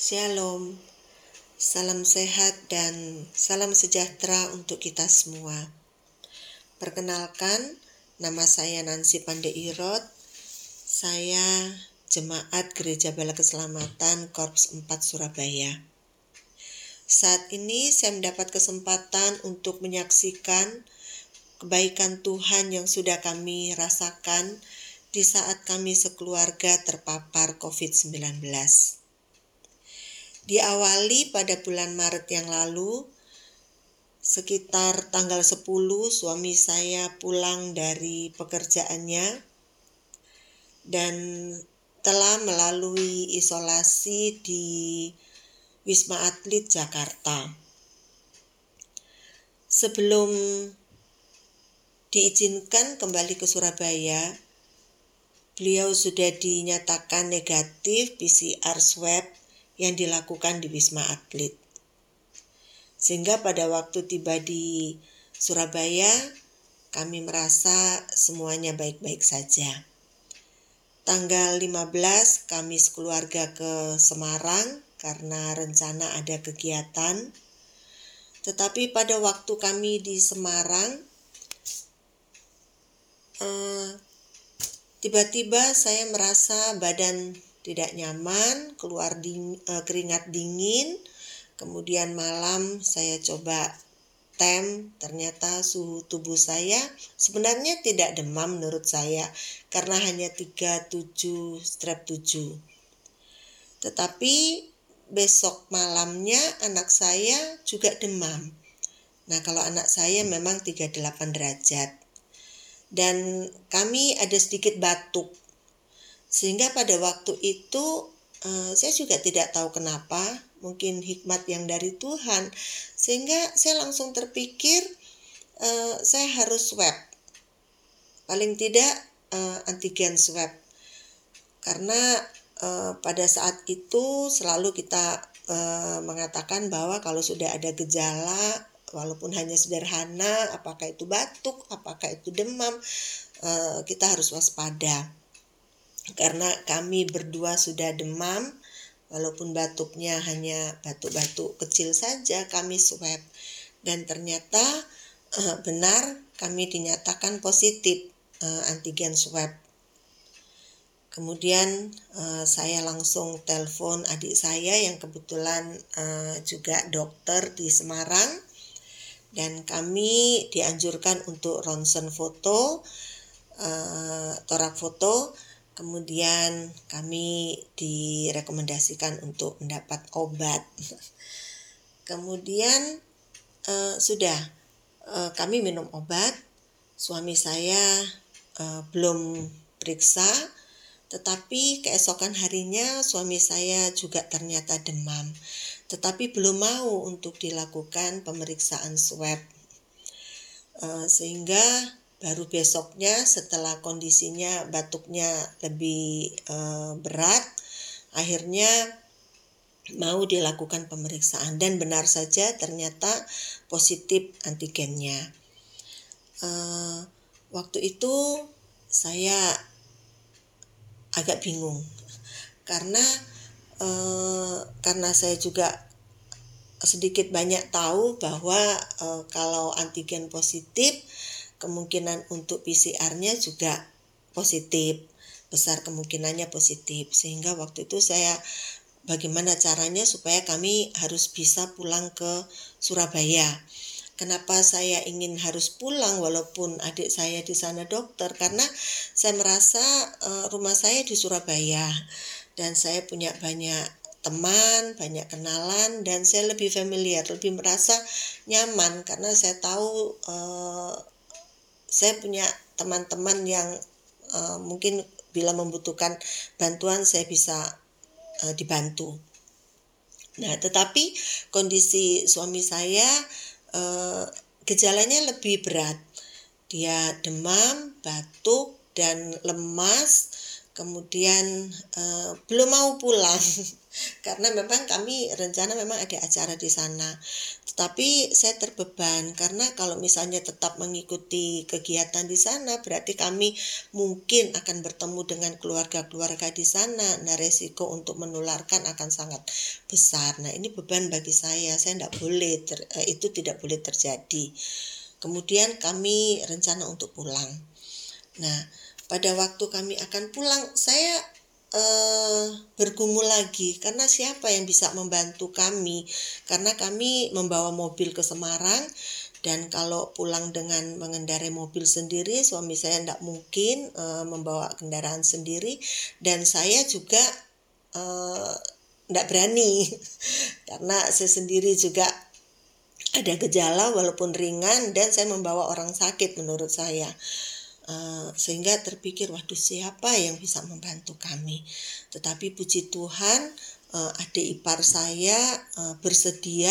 Shalom, salam sehat dan salam sejahtera untuk kita semua. Perkenalkan, nama saya Nancy Pandeirot. Saya Jemaat Gereja Bela Keselamatan Korps 4 Surabaya. Saat ini saya mendapat kesempatan untuk menyaksikan kebaikan Tuhan yang sudah kami rasakan di saat kami sekeluarga terpapar COVID-19. Diawali pada bulan Maret yang lalu, sekitar tanggal 10 suami saya pulang dari pekerjaannya dan telah melalui isolasi di Wisma Atlet Jakarta. Sebelum diizinkan kembali ke Surabaya, beliau sudah dinyatakan negatif PCR swab yang dilakukan di Wisma Atlet. Sehingga pada waktu tiba di Surabaya, kami merasa semuanya baik-baik saja. Tanggal 15 kami sekeluarga ke Semarang karena rencana ada kegiatan. Tetapi pada waktu kami di Semarang, eh, Tiba-tiba saya merasa badan tidak nyaman, keluar ding, uh, keringat dingin. Kemudian malam saya coba tem, ternyata suhu tubuh saya sebenarnya tidak demam menurut saya karena hanya 37 strep 7. Tetapi besok malamnya anak saya juga demam. Nah, kalau anak saya memang 38 derajat dan kami ada sedikit batuk. Sehingga pada waktu itu uh, saya juga tidak tahu kenapa, mungkin hikmat yang dari Tuhan, sehingga saya langsung terpikir uh, saya harus swab. Paling tidak uh, antigen swab. Karena pada saat itu selalu kita mengatakan bahwa kalau sudah ada gejala walaupun hanya sederhana, apakah itu batuk, apakah itu demam, eh, kita harus waspada. Karena kami berdua sudah demam, walaupun batuknya hanya batuk-batuk kecil saja, kami swab. Dan ternyata eh, benar kami dinyatakan positif eh, antigen swab. Kemudian saya langsung telepon adik saya yang kebetulan juga dokter di Semarang dan kami dianjurkan untuk ronsen foto, uh, torak foto, kemudian kami direkomendasikan untuk mendapat obat. kemudian uh, sudah uh, kami minum obat, suami saya uh, belum periksa, tetapi keesokan harinya suami saya juga ternyata demam tetapi belum mau untuk dilakukan pemeriksaan swab. Uh, sehingga baru besoknya setelah kondisinya batuknya lebih uh, berat, akhirnya mau dilakukan pemeriksaan dan benar saja ternyata positif antigennya. Uh, waktu itu saya agak bingung karena Eh, karena saya juga sedikit banyak tahu bahwa uh, kalau antigen positif kemungkinan untuk PCR-nya juga positif besar kemungkinannya positif. Sehingga waktu itu saya bagaimana caranya supaya kami harus bisa pulang ke Surabaya. Kenapa saya ingin harus pulang walaupun adik saya di sana dokter? Karena saya merasa uh, rumah saya di Surabaya dan saya punya banyak teman, banyak kenalan dan saya lebih familiar, lebih merasa nyaman karena saya tahu uh, saya punya teman-teman yang uh, mungkin bila membutuhkan bantuan saya bisa uh, dibantu. Nah, tetapi kondisi suami saya uh, gejalanya lebih berat. Dia demam, batuk dan lemas kemudian uh, belum mau pulang karena memang kami rencana memang ada acara di sana. Tetapi saya terbeban karena kalau misalnya tetap mengikuti kegiatan di sana berarti kami mungkin akan bertemu dengan keluarga-keluarga di sana. Nah, resiko untuk menularkan akan sangat besar. Nah, ini beban bagi saya. Saya tidak boleh ter, eh, itu tidak boleh terjadi. Kemudian kami rencana untuk pulang. Nah, pada waktu kami akan pulang, saya uh, bergumul lagi. Karena siapa yang bisa membantu kami? Karena kami membawa mobil ke Semarang dan kalau pulang dengan mengendarai mobil sendiri suami saya tidak mungkin uh, membawa kendaraan sendiri. Dan saya juga tidak uh, berani. Karena saya sendiri juga ada gejala walaupun ringan dan saya membawa orang sakit menurut saya Eh, sehingga terpikir waduh siapa yang bisa membantu kami? Tetapi puji Tuhan uh, adik ipar saya uh, bersedia.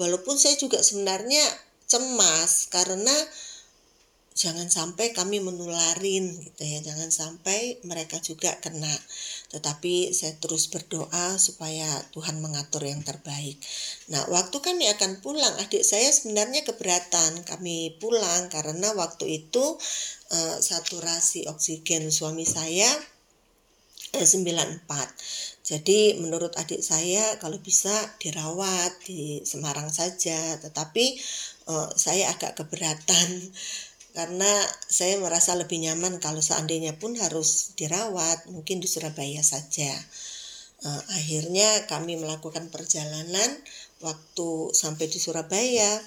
Walaupun saya juga sebenarnya cemas karena jangan sampai kami menularin gitu ya. Jangan sampai mereka juga kena. Tetapi saya terus berdoa supaya Tuhan mengatur yang terbaik. Nah waktu kami akan pulang adik saya sebenarnya keberatan kami pulang karena waktu itu uh, saturasi oksigen suami saya uh, 94 jadi menurut adik saya kalau bisa dirawat di Semarang saja. Tetapi uh, saya agak keberatan karena saya merasa lebih nyaman kalau seandainya pun harus dirawat mungkin di Surabaya saja. Uh, akhirnya kami melakukan perjalanan waktu sampai di Surabaya.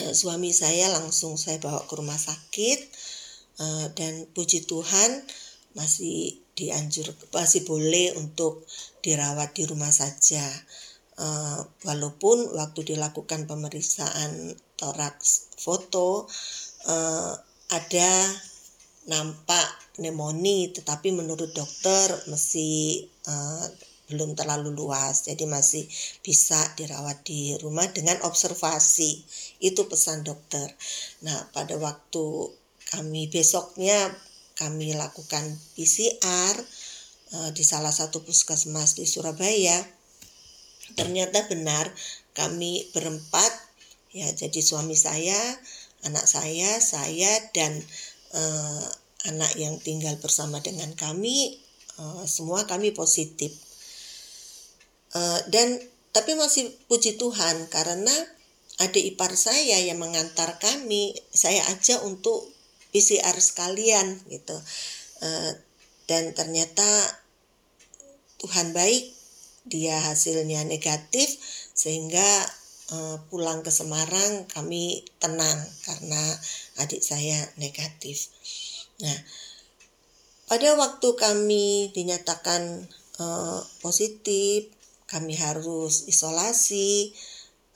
Uh, suami saya langsung saya bawa ke rumah sakit uh, dan puji Tuhan masih dianjur masih boleh untuk dirawat di rumah saja. Uh, walaupun waktu dilakukan pemeriksaan toraks foto uh, ada nampak pneumonia tetapi menurut dokter masih uh, belum terlalu luas. Jadi masih bisa dirawat di rumah dengan observasi. Itu pesan dokter. Nah pada waktu kami besoknya kami lakukan PCR uh, eh, di salah satu puskesmas di Surabaya. Ternyata benar kami berempat ya jadi suami saya anak saya, saya dan uh, anak yang tinggal bersama dengan kami uh, semua kami positif. Uh, dan tapi masih puji Tuhan karena adik ipar saya yang mengantar kami, saya ajak untuk PCR sekalian gitu. Uh, dan ternyata Tuhan baik, dia hasilnya negatif sehingga uh, pulang ke Semarang kami tenang karena adik saya negatif. Nah, pada waktu kami dinyatakan uh, positif, kami harus isolasi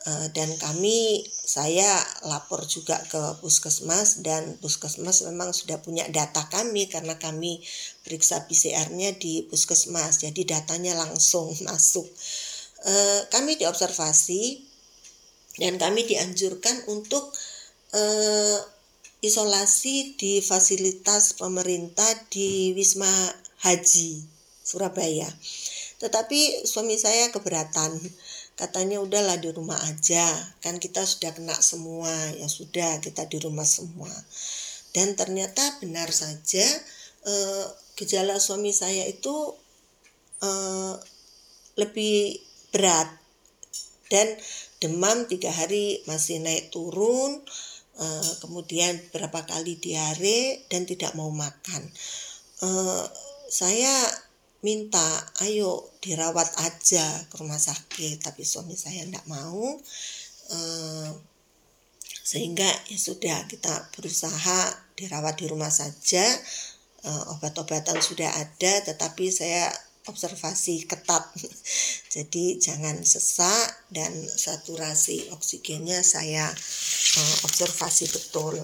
uh, dan kami saya lapor juga ke puskesmas dan puskesmas memang sudah punya data kami karena kami periksa PCR-nya di puskesmas, jadi datanya langsung masuk. Kami diobservasi dan kami dianjurkan untuk uh, isolasi di fasilitas pemerintah di Wisma Haji Surabaya. Tetapi suami saya keberatan. Katanya udahlah di rumah aja. Kan kita sudah kena semua. Ya sudah, kita di rumah semua. Dan ternyata benar saja eh, gejala suami saya itu eh, lebih berat dan demam tiga hari masih naik turun uh, kemudian berapa kali diare dan tidak mau makan. Uh, saya minta ayo dirawat aja ke rumah sakit tapi suami saya tidak mau. Uh, sehingga ya sudah kita berusaha dirawat di rumah saja. Obat-obatan sudah ada tetapi saya observasi ketat. Jadi jangan sesak dan saturasi oksigennya saya uh, observasi betul.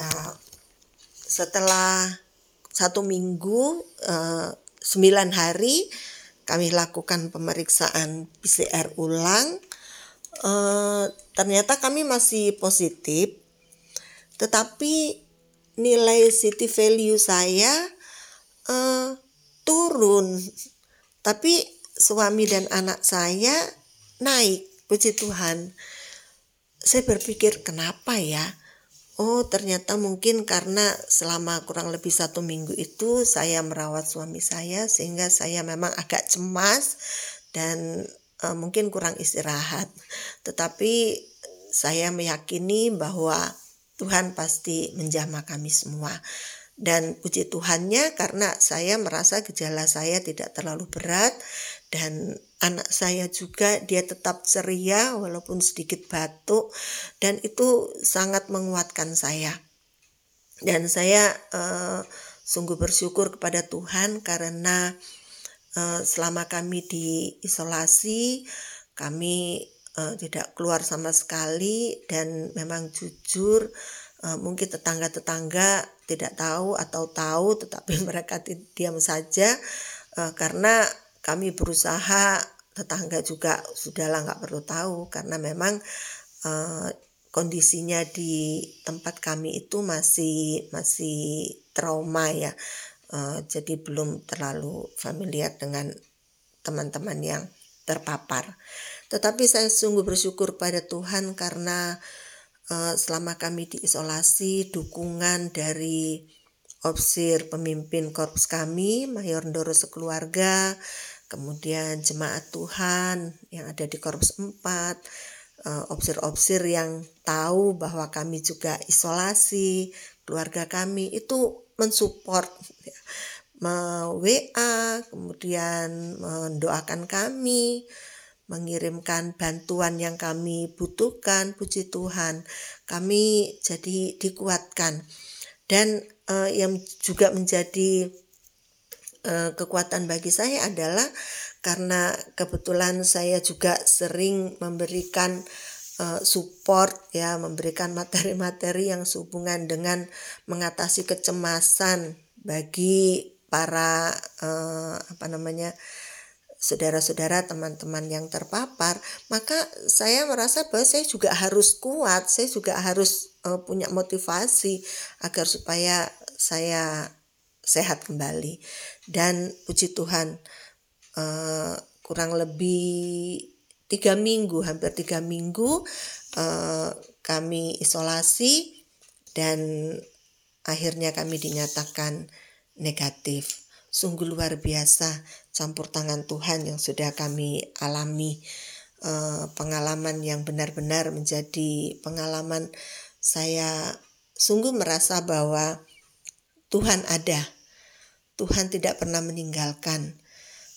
Uh, setelah satu minggu uh, sembilan hari kami lakukan pemeriksaan PCR ulang. Uh, ternyata kami masih positif, tetapi nilai city value saya uh, turun tapi suami dan anak saya naik puji Tuhan saya berpikir kenapa ya Oh ternyata mungkin karena selama kurang lebih satu minggu itu saya merawat suami saya sehingga saya memang agak cemas dan uh, mungkin kurang istirahat. Tetapi saya meyakini bahwa Tuhan pasti menjamah kami semua. Dan puji Tuhannya karena saya merasa gejala saya tidak terlalu berat dan anak saya juga dia tetap ceria walaupun sedikit batuk dan itu sangat menguatkan saya. Dan saya uh, sungguh bersyukur kepada Tuhan karena uh, selama kami diisolasi kami uh, tidak keluar sama sekali dan memang jujur uh, mungkin tetangga-tetangga tidak tahu atau tahu tetapi mereka diam saja. Uh, karena kami berusaha tetangga juga sudahlah nggak perlu tahu. Karena memang uh, kondisinya di tempat kami itu masih masih trauma ya. Jadi belum terlalu familiar dengan teman-teman yang terpapar. Tetapi saya sungguh bersyukur pada Tuhan karena selama kami diisolasi dukungan dari opsir pemimpin korps kami Mayor Ndoro sekeluarga kemudian jemaat Tuhan yang ada di Korps 4, eh, opsir-opsir yang tahu bahwa kami juga isolasi, keluarga kami itu mensupport ya. WA, kemudian mendoakan kami, mengirimkan bantuan yang kami butuhkan, puji Tuhan, kami jadi dikuatkan. Dan uh, yang juga menjadi Eh, kekuatan bagi saya adalah karena kebetulan saya juga sering memberikan uh, support ya memberikan materi-materi yang sehubungan dengan mengatasi kecemasan bagi para uh, apa namanya saudara-saudara teman-teman yang terpapar maka saya merasa bahwa saya juga harus kuat saya juga harus uh, punya motivasi agar supaya saya sehat kembali. Dan puji Tuhan uh, kurang lebih tiga minggu hampir tiga minggu uh, kami isolasi dan akhirnya kami dinyatakan negatif sungguh luar biasa campur tangan Tuhan yang sudah kami alami uh, pengalaman yang benar-benar menjadi pengalaman saya sungguh merasa bahwa Tuhan ada Tuhan tidak pernah meninggalkan.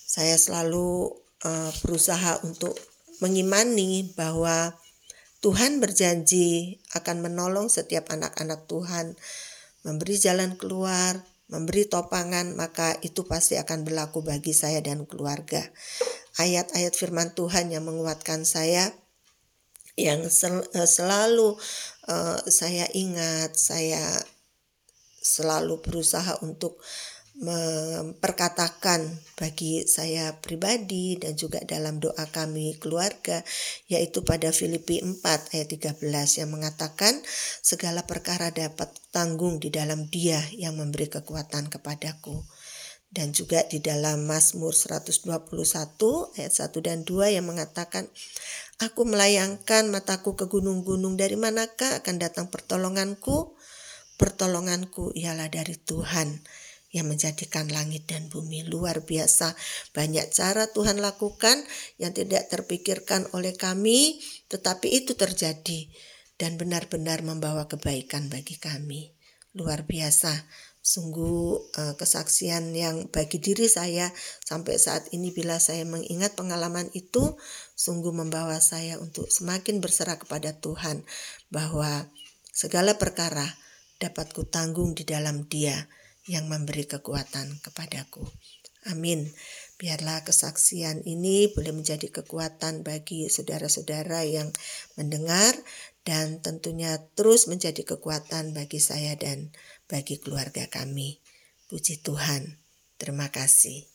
Saya selalu uh, berusaha untuk mengimani bahwa Tuhan berjanji akan menolong setiap anak-anak Tuhan, memberi jalan keluar, memberi topangan, maka itu pasti akan berlaku bagi saya dan keluarga. Ayat-ayat firman Tuhan yang menguatkan saya, yang sel, uh, selalu uh, saya ingat, saya selalu berusaha untuk memperkatakan bagi saya pribadi dan juga dalam doa kami keluarga yaitu pada Filipi 4 ayat 13 yang mengatakan segala perkara dapat tanggung di dalam Dia yang memberi kekuatan kepadaku. Dan juga di dalam Mazmur 121 ayat 1 dan 2 yang mengatakan Aku melayangkan mataku ke gunung-gunung dari manakah akan datang pertolonganku? Pertolonganku ialah dari Tuhan yang menjadikan langit dan bumi luar biasa. Banyak cara Tuhan lakukan yang tidak terpikirkan oleh kami, tetapi itu terjadi dan benar-benar membawa kebaikan bagi kami. Luar biasa. Sungguh uh, kesaksian yang bagi diri saya sampai saat ini bila saya mengingat pengalaman itu sungguh membawa saya untuk semakin berserah kepada Tuhan bahwa segala perkara dapat kutanggung di dalam Dia yang memberi kekuatan kepadaku. Amin. Biarlah kesaksian ini boleh menjadi kekuatan bagi saudara-saudara yang mendengar dan tentunya terus menjadi kekuatan bagi saya dan bagi keluarga kami. Puji Tuhan. Terima kasih.